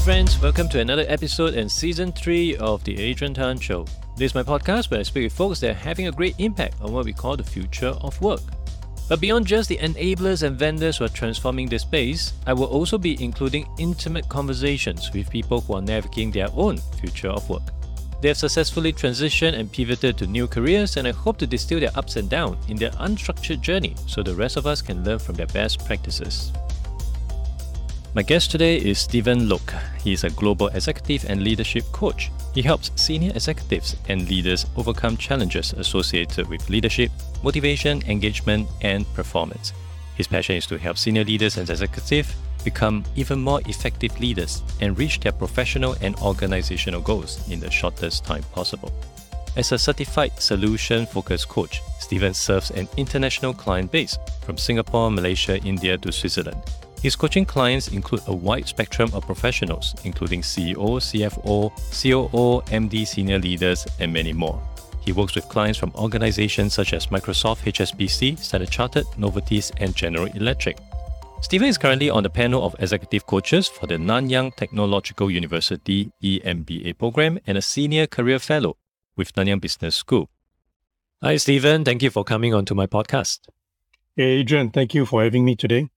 friends, welcome to another episode and season 3 of The Adrian Tan Show. This is my podcast where I speak with folks that are having a great impact on what we call the future of work. But beyond just the enablers and vendors who are transforming this space, I will also be including intimate conversations with people who are navigating their own future of work. They have successfully transitioned and pivoted to new careers, and I hope to distill their ups and downs in their unstructured journey so the rest of us can learn from their best practices. My guest today is Steven Lock. He is a global executive and leadership coach. He helps senior executives and leaders overcome challenges associated with leadership, motivation, engagement, and performance. His passion is to help senior leaders and executives become even more effective leaders and reach their professional and organizational goals in the shortest time possible. As a certified solution focused coach, Steven serves an international client base from Singapore, Malaysia, India to Switzerland. His coaching clients include a wide spectrum of professionals, including CEO, CFO, COO, MD, senior leaders, and many more. He works with clients from organizations such as Microsoft, HSBC, Standard Chartered, Novartis, and General Electric. Steven is currently on the panel of executive coaches for the Nanyang Technological University EMBA program and a senior career fellow with Nanyang Business School. Hi, Steven. Thank you for coming on to my podcast. Hey, Adrian. Thank you for having me today.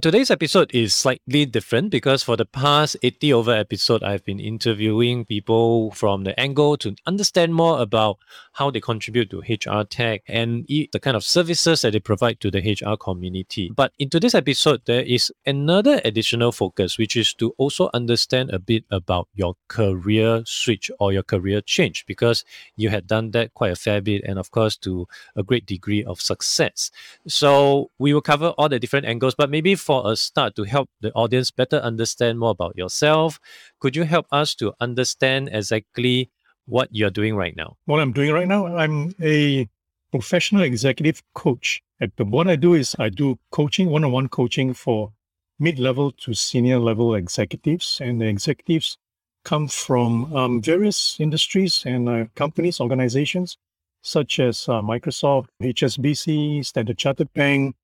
Today's episode is slightly different because for the past 80 over episode, I've been interviewing people from the angle to understand more about how they contribute to HR tech and the kind of services that they provide to the HR community. But in today's episode, there is another additional focus, which is to also understand a bit about your career switch or your career change because you had done that quite a fair bit and, of course, to a great degree of success. So we will cover all the different angles, but maybe for a start to help the audience better understand more about yourself, could you help us to understand exactly what you're doing right now? What I'm doing right now, I'm a professional executive coach. What I do is I do coaching, one on one coaching for mid level to senior level executives. And the executives come from um, various industries and uh, companies, organizations, such as uh, Microsoft, HSBC, Standard Chartered Bank,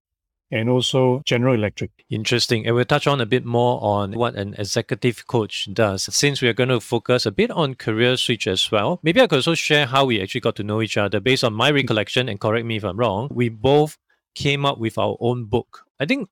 and also General Electric. Interesting. And we'll touch on a bit more on what an executive coach does. Since we are going to focus a bit on career switch as well, maybe I could also share how we actually got to know each other based on my recollection, and correct me if I'm wrong. We both came up with our own book. I think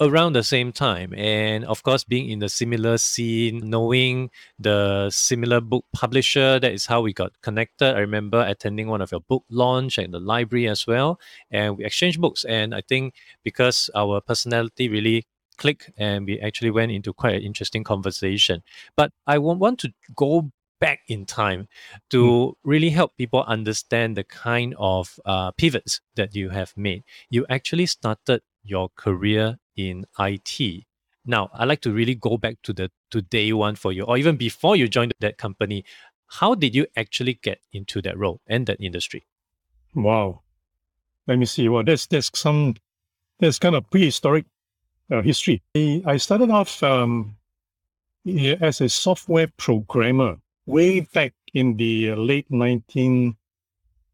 around the same time. And of course being in the similar scene knowing the similar book publisher that is how we got connected. I remember attending one of your book launch at the library as well and we exchanged books. And i think because our personality really clicked and we actually went into quite an interesting conversation. But i want to go back in time to mm. really help people understand the kind of uh, pivots that you have made. You actually started your career in IT. Now, I'd like to really go back to the to day one for you, or even before you joined that company. How did you actually get into that role and that industry? Wow. Let me see. Well, there's there's some there's kind of prehistoric uh, history. I started off um, as a software programmer way back in the late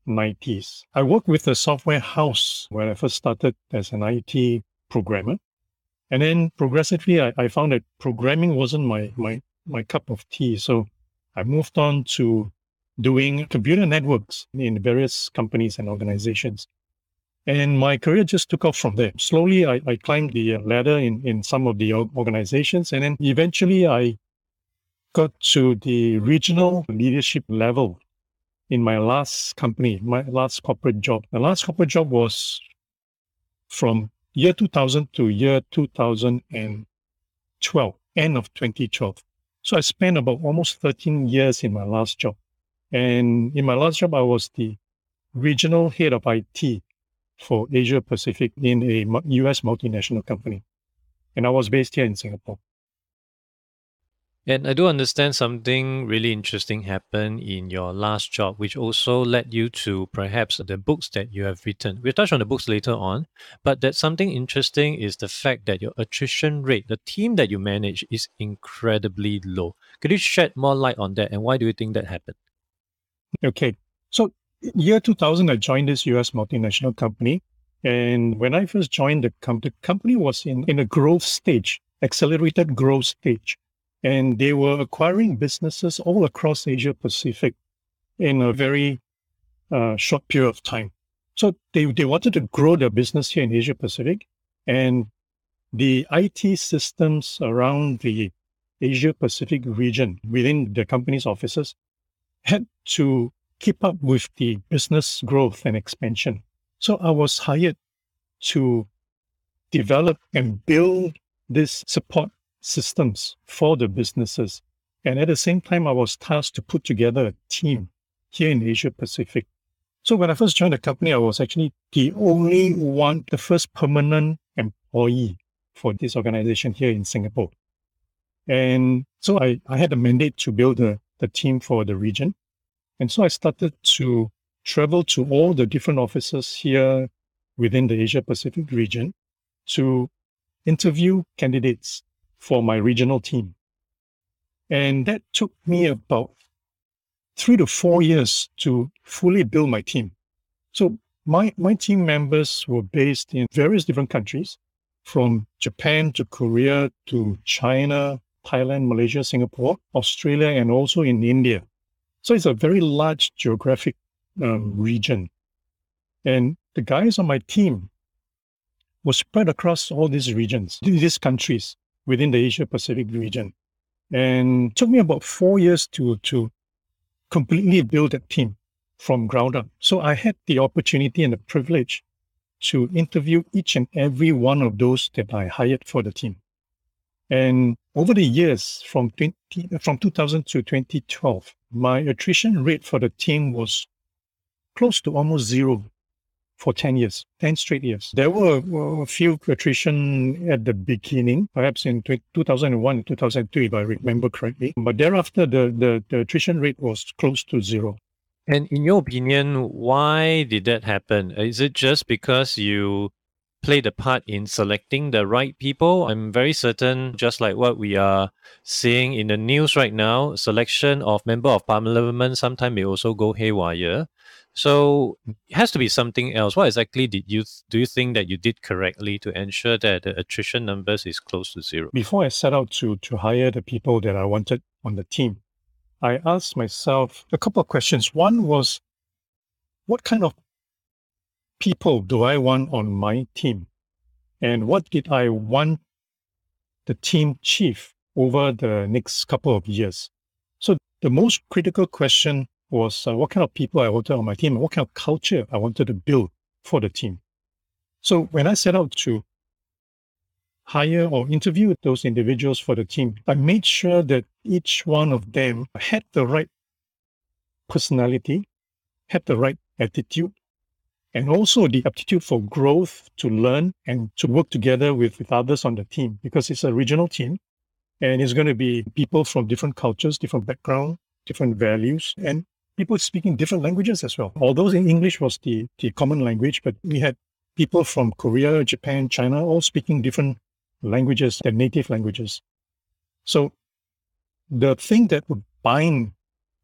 1990s. I worked with a software house when I first started as an IT programmer. And then progressively, I, I found that programming wasn't my, my, my cup of tea. So I moved on to doing computer networks in various companies and organizations. And my career just took off from there. Slowly, I, I climbed the ladder in, in some of the organizations. And then eventually, I got to the regional leadership level in my last company, my last corporate job. The last corporate job was from year 2000 to year 2012, end of 2012. So I spent about almost 13 years in my last job. And in my last job, I was the regional head of IT for Asia Pacific in a US multinational company. And I was based here in Singapore. And I do understand something really interesting happened in your last job, which also led you to perhaps the books that you have written. We'll touch on the books later on, but that something interesting is the fact that your attrition rate, the team that you manage, is incredibly low. Could you shed more light on that, and why do you think that happened? Okay, so year 2000, I joined this US multinational company, and when I first joined the company, the company was in in a growth stage, accelerated growth stage And they were acquiring businesses all across Asia Pacific in a very uh, short period of time. So they, they wanted to grow their business here in Asia Pacific. And the IT systems around the Asia Pacific region within the company's offices had to keep up with the business growth and expansion. So I was hired to develop and build this support systems for the businesses. And at the same time, I was tasked to put together a team here in Asia Pacific. So when I first joined the company, I was actually the only one, the first permanent employee for this organization here in Singapore. And so I, I had a mandate to build the, the team for the region. And so I started to travel to all the different offices here within the Asia Pacific region to interview candidates for my regional team. And that took me about three to four years to fully build my team. So my, my team members were based in various different countries, from Japan to Korea to China, Thailand, Malaysia, Singapore, Australia, and also in India. So it's a very large geographic um, region. And the guys on my team were spread across all these regions, these countries within the Asia Pacific region. And took me about four years to, to completely build that team from ground up. So I had the opportunity and the privilege to interview each and every one of those that I hired for the team. And over the years, from 20, from 2000 to 2012, my attrition rate for the team was close to almost zero for 10 years, 10 straight years. There were a few attrition at the beginning, perhaps in 2001, 2002, if I remember correctly. But thereafter, the, the, the attrition rate was close to zero. And in your opinion, why did that happen? Is it just because you played a part in selecting the right people? I'm very certain, just like what we are seeing in the news right now, selection of member of parliament sometimes may also go haywire. So it has to be something else. What exactly did you do you think that you did correctly to ensure that the attrition numbers is close to zero? Before I set out to to hire the people that I wanted on the team, I asked myself a couple of questions. One was, what kind of people do I want on my team? And what did I want the team chief over the next couple of years? So the most critical question was uh, what kind of people I wanted on my team and what kind of culture I wanted to build for the team. So when I set out to hire or interview those individuals for the team, I made sure that each one of them had the right personality, had the right attitude, and also the aptitude for growth to learn and to work together with, with others on the team because it's a regional team and it's going to be people from different cultures, different background, different values, and people speaking different languages as well. Although English was the, the common language, but we had people from Korea, Japan, China, all speaking different languages, their native languages. So the thing that would bind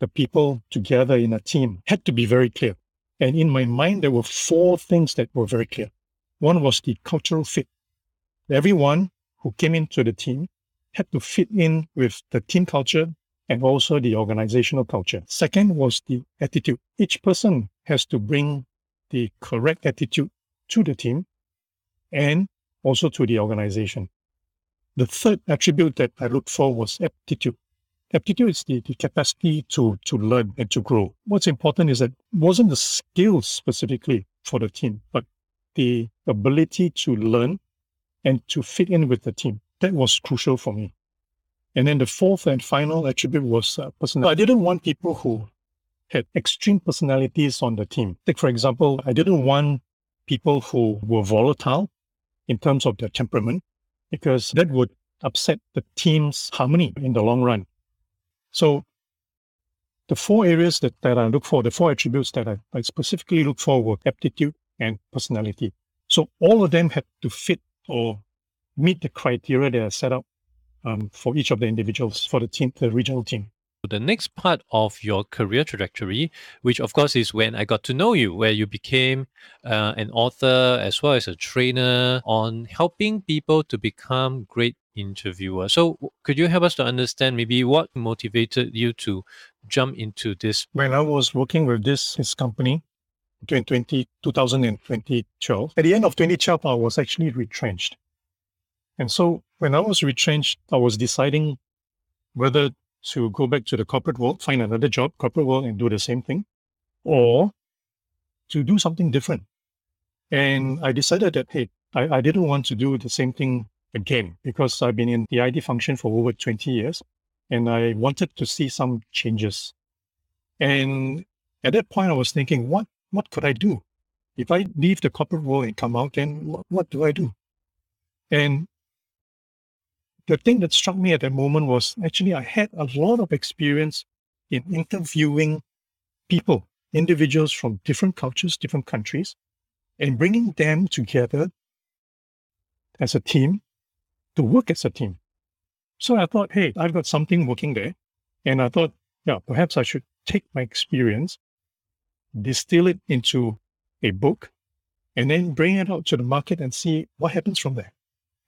the people together in a team had to be very clear. And in my mind, there were four things that were very clear. One was the cultural fit. Everyone who came into the team had to fit in with the team culture and also the organizational culture. Second was the attitude. Each person has to bring the correct attitude to the team and also to the organization. The third attribute that I looked for was aptitude. Aptitude is the, the capacity to, to learn and to grow. What's important is that wasn't the skills specifically for the team, but the ability to learn and to fit in with the team. That was crucial for me. And then the fourth and final attribute was uh, personality. I didn't want people who had extreme personalities on the team. Like, for example, I didn't want people who were volatile in terms of their temperament, because that would upset the team's harmony in the long run. So, the four areas that, that I look for, the four attributes that I, I specifically look for were aptitude and personality. So, all of them had to fit or meet the criteria that I set up um, for each of the individuals for the team, the regional team. The next part of your career trajectory, which of course is when I got to know you, where you became uh, an author as well as a trainer on helping people to become great interviewers. So, could you help us to understand maybe what motivated you to jump into this? When I was working with this, this company, 2020, 2012. At the end of 2012, I was actually retrenched. And so when I was retrenched, I was deciding whether to go back to the corporate world, find another job, corporate world, and do the same thing, or to do something different. And I decided that, hey, I, I didn't want to do the same thing again because I've been in the IT function for over 20 years and I wanted to see some changes. And at that point, I was thinking, what what could I do? If I leave the corporate world and come out, then what, what do I do? And the thing that struck me at that moment was actually I had a lot of experience in interviewing people, individuals from different cultures, different countries, and bringing them together as a team to work as a team. So I thought, hey, I've got something working there. And I thought, yeah, perhaps I should take my experience distill it into a book, and then bring it out to the market and see what happens from there.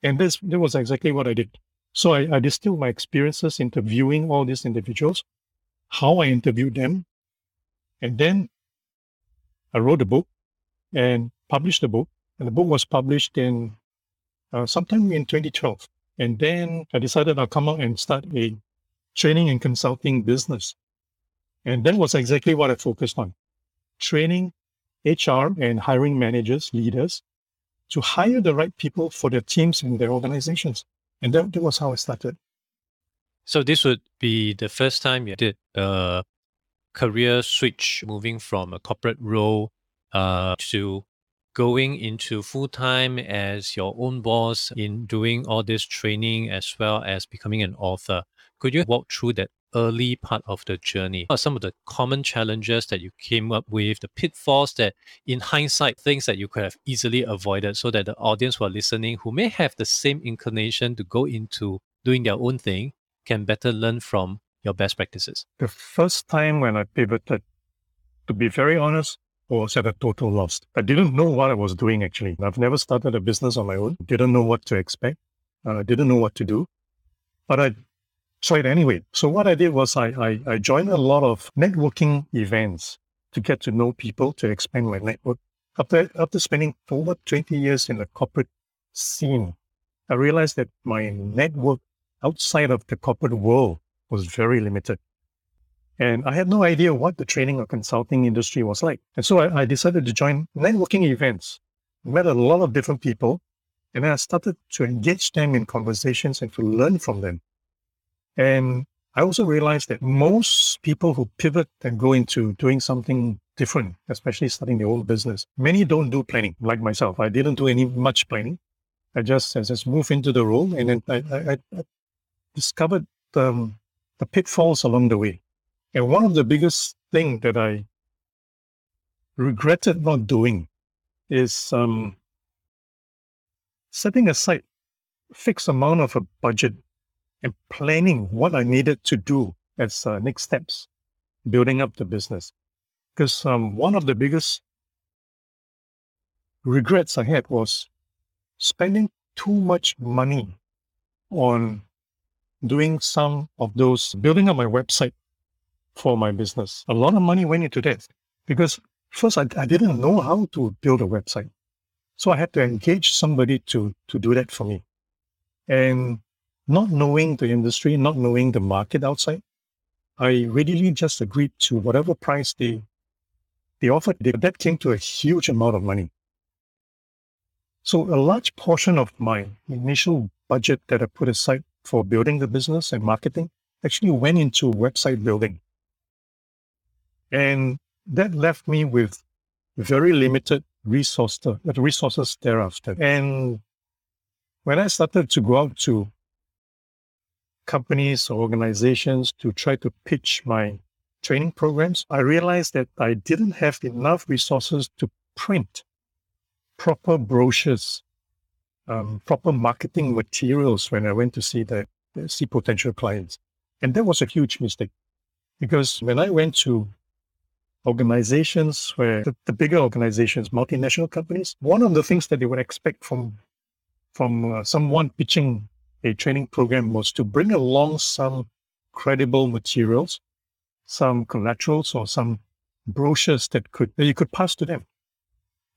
And this, that was exactly what I did. So I, I distilled my experiences interviewing all these individuals, how I interviewed them, and then I wrote a book and published the book. And the book was published in uh, sometime in 2012. And then I decided I'll come out and start a training and consulting business. And that was exactly what I focused on training HR and hiring managers, leaders, to hire the right people for their teams and their organizations. And that, that was how I started. So this would be the first time you did a career switch, moving from a corporate role uh, to going into full time as your own boss in doing all this training as well as becoming an author. Could you walk through that early part of the journey? What are some of the common challenges that you came up with, the pitfalls that, in hindsight, things that you could have easily avoided so that the audience who are listening, who may have the same inclination to go into doing their own thing, can better learn from your best practices? The first time when I pivoted, to be very honest, was at a total loss. I didn't know what I was doing actually. I've never started a business on my own, didn't know what to expect, uh, didn't know what to do. But I tried anyway. So what I did was I, I, I joined a lot of networking events to get to know people, to expand my network. After, after spending over 20 years in the corporate scene, I realized that my network outside of the corporate world was very limited. And I had no idea what the training or consulting industry was like. And so I, I decided to join networking events, met a lot of different people, and I started to engage them in conversations and to learn from them. And I also realized that most people who pivot and go into doing something different, especially starting their own business, many don't do planning like myself. I didn't do any much planning. I just, I just moved into the role and then I, I, I discovered the, the pitfalls along the way. And one of the biggest thing that I regretted not doing is um, setting aside fixed amount of a budget and planning what I needed to do as uh, next steps, building up the business. Because um, one of the biggest regrets I had was spending too much money on doing some of those, building up my website for my business. A lot of money went into that because first I, I didn't know how to build a website. So I had to engage somebody to, to do that for me. And not knowing the industry, not knowing the market outside, I readily just agreed to whatever price they they offered. They, that came to a huge amount of money. So a large portion of my initial budget that I put aside for building the business and marketing actually went into website building. And that left me with very limited resource, resources thereafter. And when I started to go out to companies or organizations to try to pitch my training programs, I realized that I didn't have enough resources to print proper brochures, um, proper marketing materials when I went to see the see potential clients. And that was a huge mistake Because when I went to organizations where the, the bigger organizations, multinational companies, one of the things that they would expect from from uh, someone pitching a training program was to bring along some credible materials, some collaterals or some brochures that could that you could pass to them.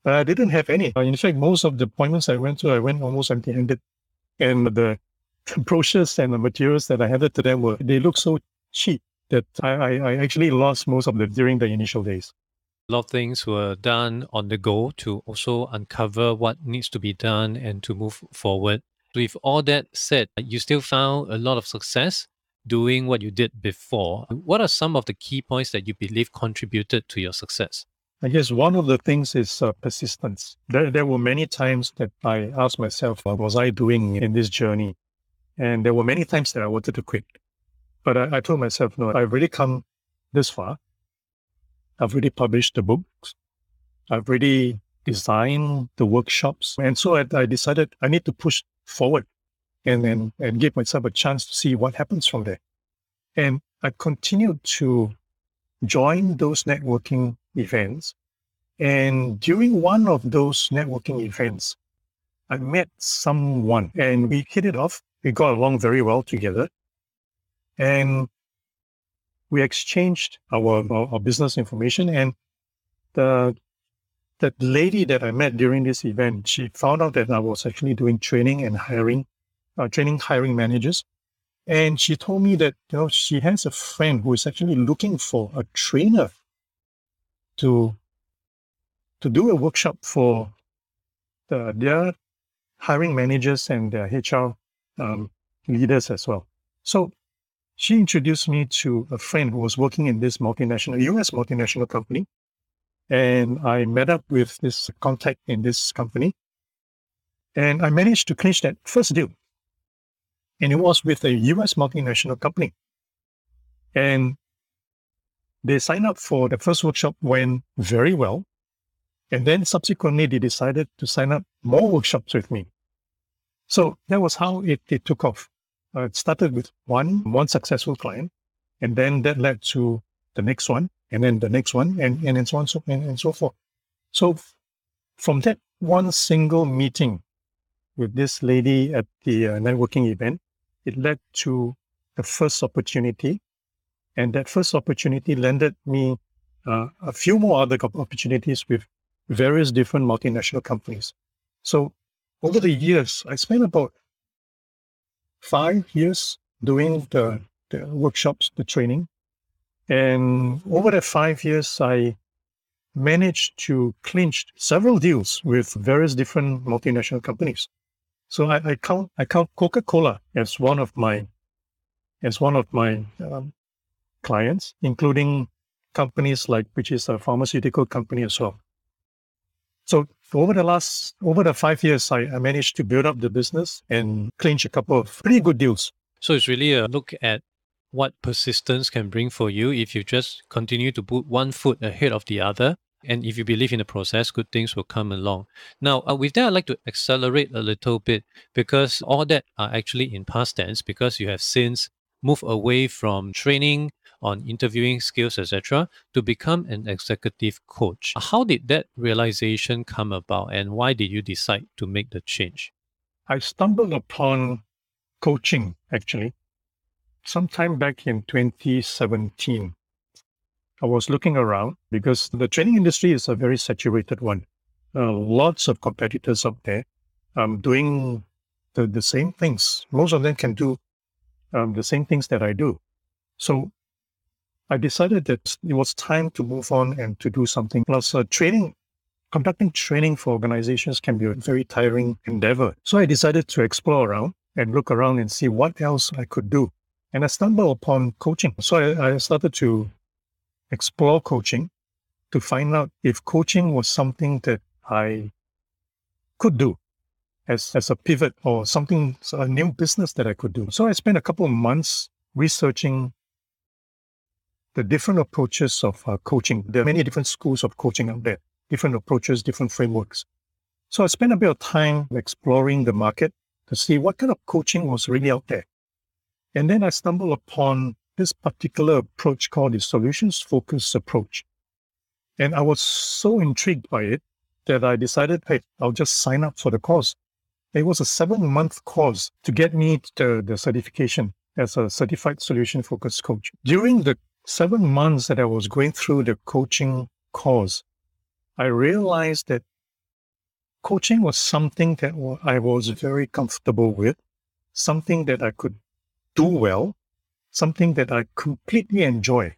But I didn't have any. In fact, most of the appointments I went to, I went almost empty-handed, and the brochures and the materials that I handed to them were they looked so cheap that I, I, I actually lost most of them during the initial days. A lot of things were done on the go to also uncover what needs to be done and to move forward. With all that said, you still found a lot of success doing what you did before. What are some of the key points that you believe contributed to your success? I guess one of the things is uh, persistence. There, there were many times that I asked myself, what was I doing in this journey? And there were many times that I wanted to quit. But I, I told myself, no, I've really come this far. I've already published the books. I've already designed the workshops. And so I, I decided I need to push forward and, then and give myself a chance to see what happens from there. And I continued to join those networking events. And during one of those networking events, I met someone and we hit it off. We got along very well together. And we exchanged our, our, our business information. And the that lady that I met during this event, she found out that I was actually doing training and hiring, uh, training hiring managers. And she told me that you know she has a friend who is actually looking for a trainer to to do a workshop for the, their hiring managers and their HR um, leaders as well. So she introduced me to a friend who was working in this multinational US multinational company, and I met up with this contact in this company, and I managed to clinch that first deal and it was with a US multinational company. And they signed up for the first workshop, went very well. And then subsequently, they decided to sign up more workshops with me. So that was how it, it took off. Uh, it started with one, one successful client, and then that led to the next one, and then the next one, and, and, and so on so, and, and so forth. So from that one single meeting with this lady at the uh, networking event, it led to the first opportunity. And that first opportunity landed me uh, a few more other opportunities with various different multinational companies. So over the years, I spent about five years doing the, the workshops, the training. And over the five years, I managed to clinch several deals with various different multinational companies. So I, I count I count Coca Cola as one of my as one of my um, clients, including companies like which is a pharmaceutical company as well. So over the last over the five years, I, I managed to build up the business and clinch a couple of pretty good deals. So it's really a look at what persistence can bring for you if you just continue to put one foot ahead of the other and if you believe in the process, good things will come along. Now, uh, with that, I'd like to accelerate a little bit because all that are actually in past tense because you have since moved away from training on interviewing skills, etc., to become an executive coach. How did that realization come about and why did you decide to make the change? I stumbled upon coaching actually sometime back in 2017. I was looking around because the training industry is a very saturated one. Uh, lots of competitors out there um, doing the, the same things. Most of them can do um, the same things that I do. So I decided that it was time to move on and to do something. Plus, uh, training, conducting training for organizations can be a very tiring endeavor. So I decided to explore around and look around and see what else I could do. And I stumbled upon coaching. So I, I started to explore coaching to find out if coaching was something that I could do as, as a pivot or something, a new business that I could do. So I spent a couple of months researching the different approaches of uh, coaching. There are many different schools of coaching out there, different approaches, different frameworks. So I spent a bit of time exploring the market to see what kind of coaching was really out there. And then I stumbled upon this particular approach called the solutions focused approach. And I was so intrigued by it that I decided, hey, I'll just sign up for the course. It was a seven month course to get me the, the certification as a certified solution focused coach. During the seven months that I was going through the coaching course, I realized that coaching was something that I was very comfortable with, something that I could do well, something that I completely enjoy.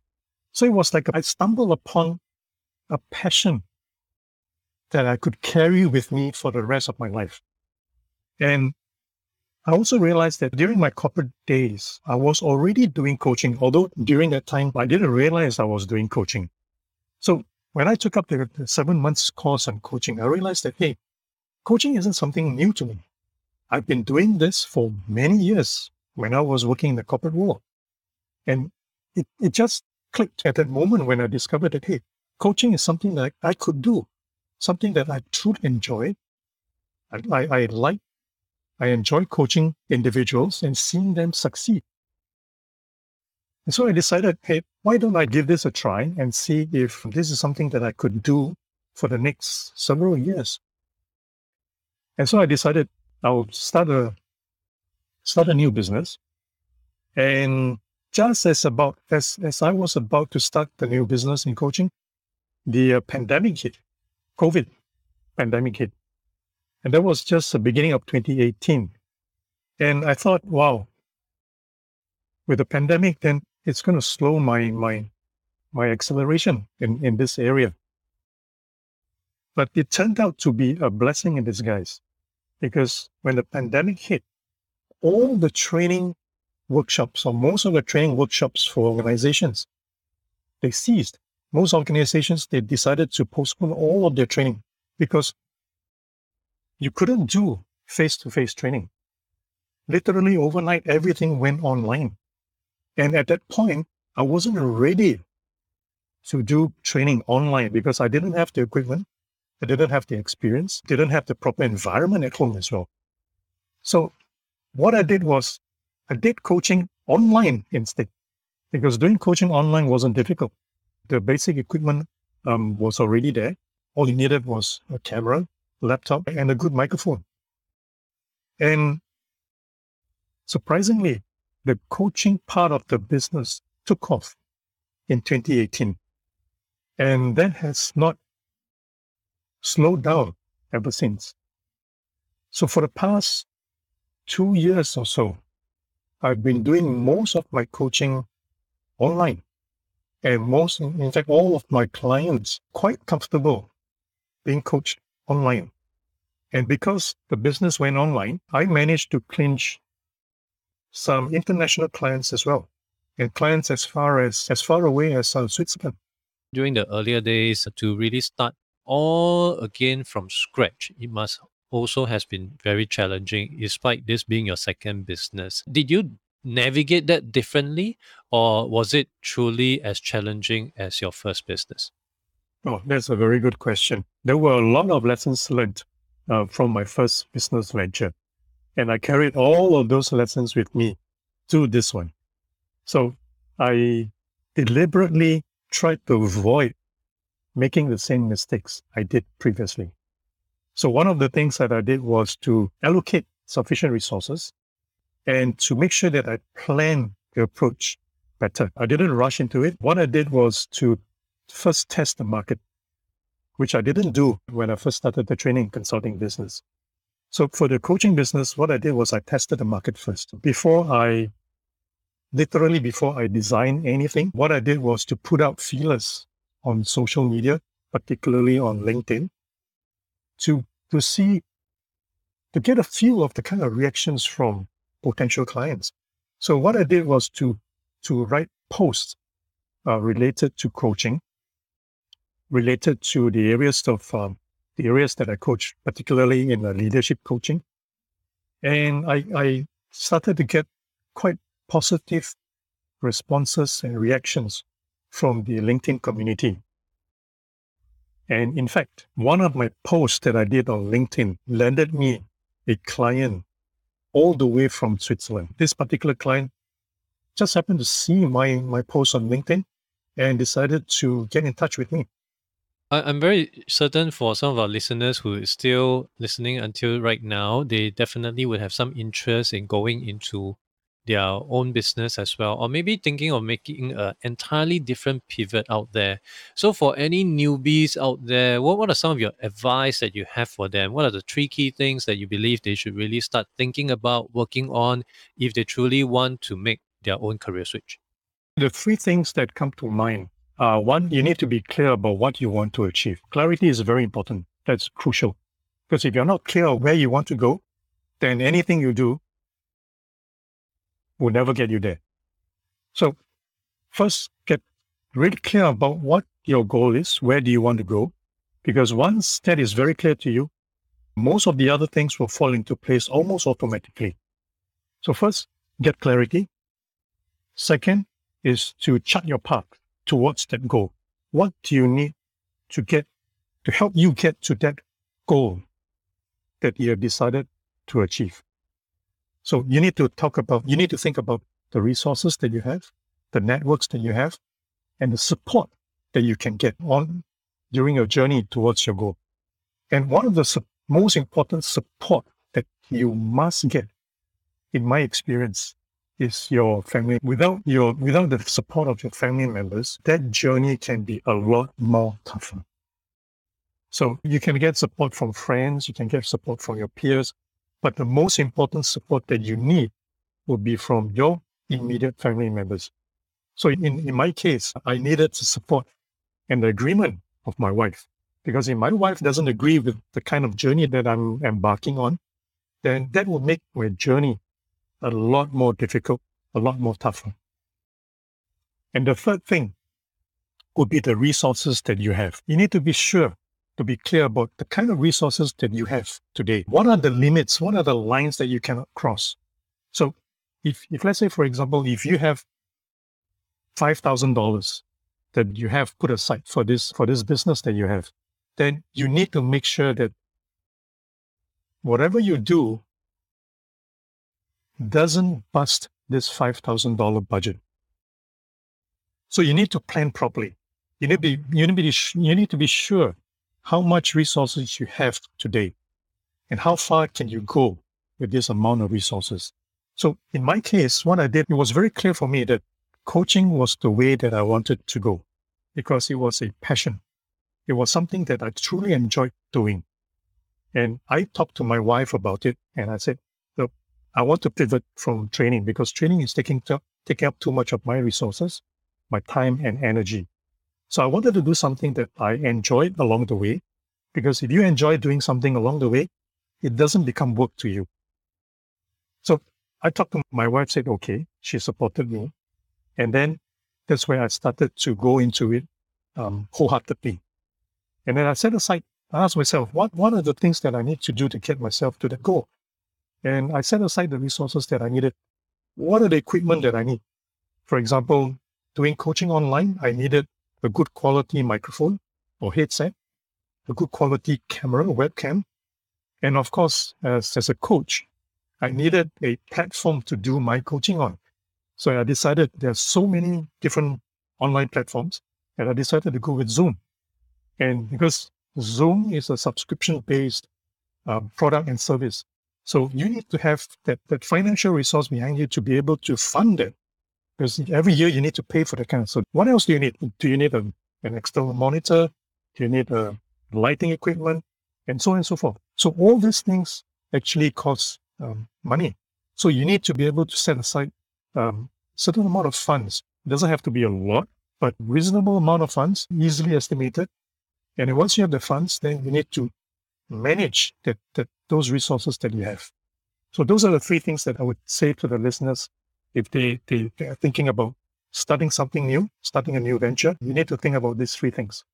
So it was like I stumbled upon a passion that I could carry with me for the rest of my life. And I also realized that during my corporate days, I was already doing coaching, although during that time, I didn't realize I was doing coaching. So when I took up the, the seven months course on coaching, I realized that, hey, coaching isn't something new to me. I've been doing this for many years when I was working in the corporate world. And it, it just clicked at that moment when I discovered that, hey, coaching is something that I could do, something that I truly enjoy. I, I, I like, I enjoy coaching individuals and seeing them succeed. And so I decided, hey, why don't I give this a try and see if this is something that I could do for the next several years. And so I decided I'll start a start a new business. And just as about as as I was about to start the new business in coaching, the uh, pandemic hit, COVID pandemic hit, and that was just the beginning of 2018. And I thought, wow, with the pandemic, then it's going to slow my my my acceleration in in this area. But it turned out to be a blessing in disguise, because when the pandemic hit, all the training workshops or most of the training workshops for organizations, they ceased. Most organizations, they decided to postpone all of their training because you couldn't do face to face training. Literally overnight, everything went online. And at that point, I wasn't ready to do training online because I didn't have the equipment. I didn't have the experience, didn't have the proper environment at home as well. So what I did was I did coaching online instead because doing coaching online wasn't difficult. The basic equipment um, was already there. All you needed was a camera, laptop, and a good microphone. And surprisingly, the coaching part of the business took off in 2018. And that has not slowed down ever since. So for the past two years or so, I've been doing most of my coaching online. And most, in fact, all of my clients quite comfortable being coached online. And because the business went online, I managed to clinch some international clients as well, and clients as far as as far away as uh, Switzerland. During the earlier days, to really start all again from scratch, it must also has been very challenging, despite this being your second business. Did you navigate that differently, or was it truly as challenging as your first business? Oh, that's a very good question. There were a lot of lessons learned uh, from my first business venture, and I carried all of those lessons with me to this one. So I deliberately tried to avoid making the same mistakes I did previously. So one of the things that I did was to allocate sufficient resources and to make sure that I plan the approach better. I didn't rush into it. What I did was to first test the market, which I didn't do when I first started the training consulting business. So for the coaching business, what I did was I tested the market first. Before I, literally before I designed anything, what I did was to put out feelers on social media, particularly on LinkedIn, to to see to get a feel of the kind of reactions from potential clients. So what I did was to to write posts uh, related to coaching, related to the areas of um, the areas that I coach, particularly in the leadership coaching, and I, I started to get quite positive responses and reactions from the LinkedIn community. And in fact, one of my posts that I did on LinkedIn landed me a client all the way from Switzerland. This particular client just happened to see my, my post on LinkedIn and decided to get in touch with me. I'm very certain for some of our listeners who is still listening until right now, they definitely would have some interest in going into their own business as well, or maybe thinking of making an entirely different pivot out there. So, for any newbies out there, what, what are some of your advice that you have for them? What are the three key things that you believe they should really start thinking about working on if they truly want to make their own career switch? The three things that come to mind are one, you need to be clear about what you want to achieve. Clarity is very important. That's crucial. Because if you're not clear where you want to go, then anything you do will never get you there. So first get really clear about what your goal is. Where do you want to go? Because once that is very clear to you, most of the other things will fall into place almost automatically. So first, get clarity. Second is to chart your path towards that goal. What do you need to get to help you get to that goal that you have decided to achieve? So you need to talk about, you need to think about the resources that you have, the networks that you have, and the support that you can get on during your journey towards your goal. And one of the su- most important support that you must get, in my experience, is your family. Without your without the support of your family members, that journey can be a lot more tougher. So you can get support from friends, you can get support from your peers, but the most important support that you need will be from your immediate family members. So in, in my case, I needed the support and the agreement of my wife. Because if my wife doesn't agree with the kind of journey that I'm embarking on, then that will make my journey a lot more difficult, a lot more tougher. And the third thing would be the resources that you have. You need to be sure to be clear about the kind of resources that you have today. What are the limits? What are the lines that you cannot cross? So if, if let's say, for example, if you have $5,000 that you have put aside for this, for this business that you have, then you need to make sure that whatever you do doesn't bust this $5,000 budget. So you need to plan properly. You need to be, you need to be, you need to be sure how much resources you have today and how far can you go with this amount of resources. So in my case, what I did, it was very clear for me that coaching was the way that I wanted to go because it was a passion. It was something that I truly enjoyed doing. And I talked to my wife about it and I said, look, I want to pivot from training because training is taking, taking up too much of my resources, my time and energy. So I wanted to do something that I enjoyed along the way, because if you enjoy doing something along the way, it doesn't become work to you. So I talked to my wife, said, okay, she supported me. And then that's where I started to go into it um, wholeheartedly. And then I set aside, I asked myself, what, what are the things that I need to do to get myself to the goal? And I set aside the resources that I needed. What are the equipment that I need? For example, doing coaching online, I needed a good quality microphone or headset, a good quality camera, webcam. And of course, as, as a coach, I needed a platform to do my coaching on. So I decided there's so many different online platforms and I decided to go with Zoom. And because Zoom is a subscription based uh, product and service. So you need to have that, that financial resource behind you to be able to fund it because every year you need to pay for the kind. So what else do you need? Do you need a, an external monitor? Do you need a lighting equipment? And so on and so forth. So all these things actually cost um, money. So you need to be able to set aside um, certain amount of funds. It doesn't have to be a lot, but reasonable amount of funds, easily estimated. And once you have the funds, then you need to manage that, that those resources that you have. So those are the three things that I would say to the listeners if they, they, they are thinking about starting something new, starting a new venture, you need to think about these three things.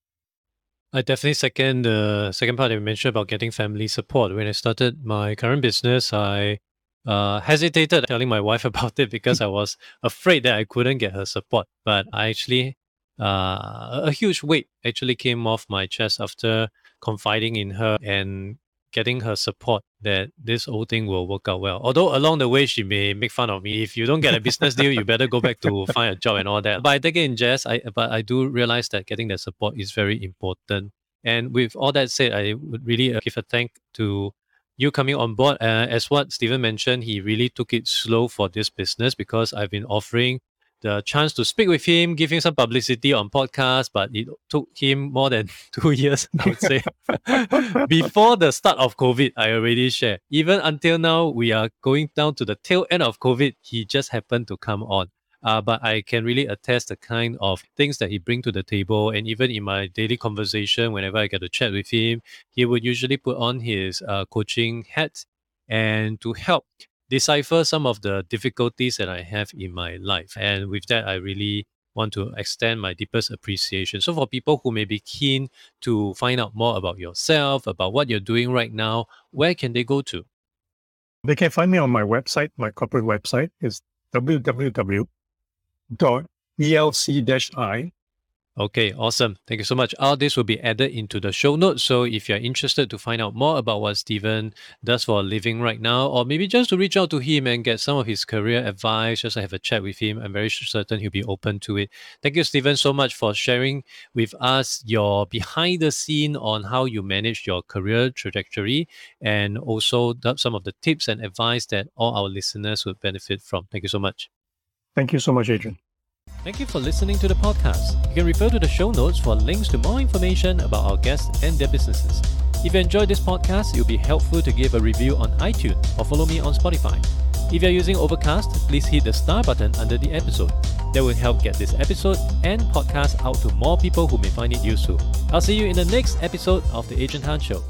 I definitely second the second part that you mentioned about getting family support. When I started my current business, I uh, hesitated telling my wife about it because I was afraid that I couldn't get her support. But I actually, uh, a huge weight actually came off my chest after confiding in her and getting her support that this whole thing will work out well. Although along the way she may make fun of me. If you don't get a business deal, you better go back to find a job and all that. But I take it in jest. I but I do realize that getting that support is very important. And with all that said, I would really uh, give a thank to you coming on board. Uh, as what Steven mentioned, he really took it slow for this business because I've been offering the chance to speak with him, give him some publicity on podcast, but it took him more than two years, I would say. Before the start of COVID, I already shared. Even until now, we are going down to the tail end of COVID. He just happened to come on. Uh, but I can really attest the kind of things that he bring to the table. And even in my daily conversation, whenever I get to chat with him, he would usually put on his uh, coaching hat and to help decipher some of the difficulties that I have in my life. And with that, I really want to extend my deepest appreciation. So, for people who may be keen to find out more about yourself, about what you're doing right now, where can they go to? They can find me on my website. My corporate website is www.elc-i Okay, awesome. Thank you so much. All this will be added into the show notes. So if you're interested to find out more about what Steven does for a living right now, or maybe just to reach out to him and get some of his career advice, just have a chat with him, I'm very certain he'll be open to it. Thank you, Steven, so much for sharing with us your behind the scene on how you manage your career trajectory and also some of the tips and advice that all our listeners would benefit from. Thank you so much. Thank you so much, Adrian. Thank you for listening to the podcast. You can refer to the show notes for links to more information about our guests and their businesses. If you enjoyed this podcast, it would be helpful to give a review on iTunes or follow me on Spotify. If you're using Overcast, please hit the star button under the episode. That will help get this episode and podcast out to more people who may find it useful. I'll see you in the next episode of The Adrian Tan Show.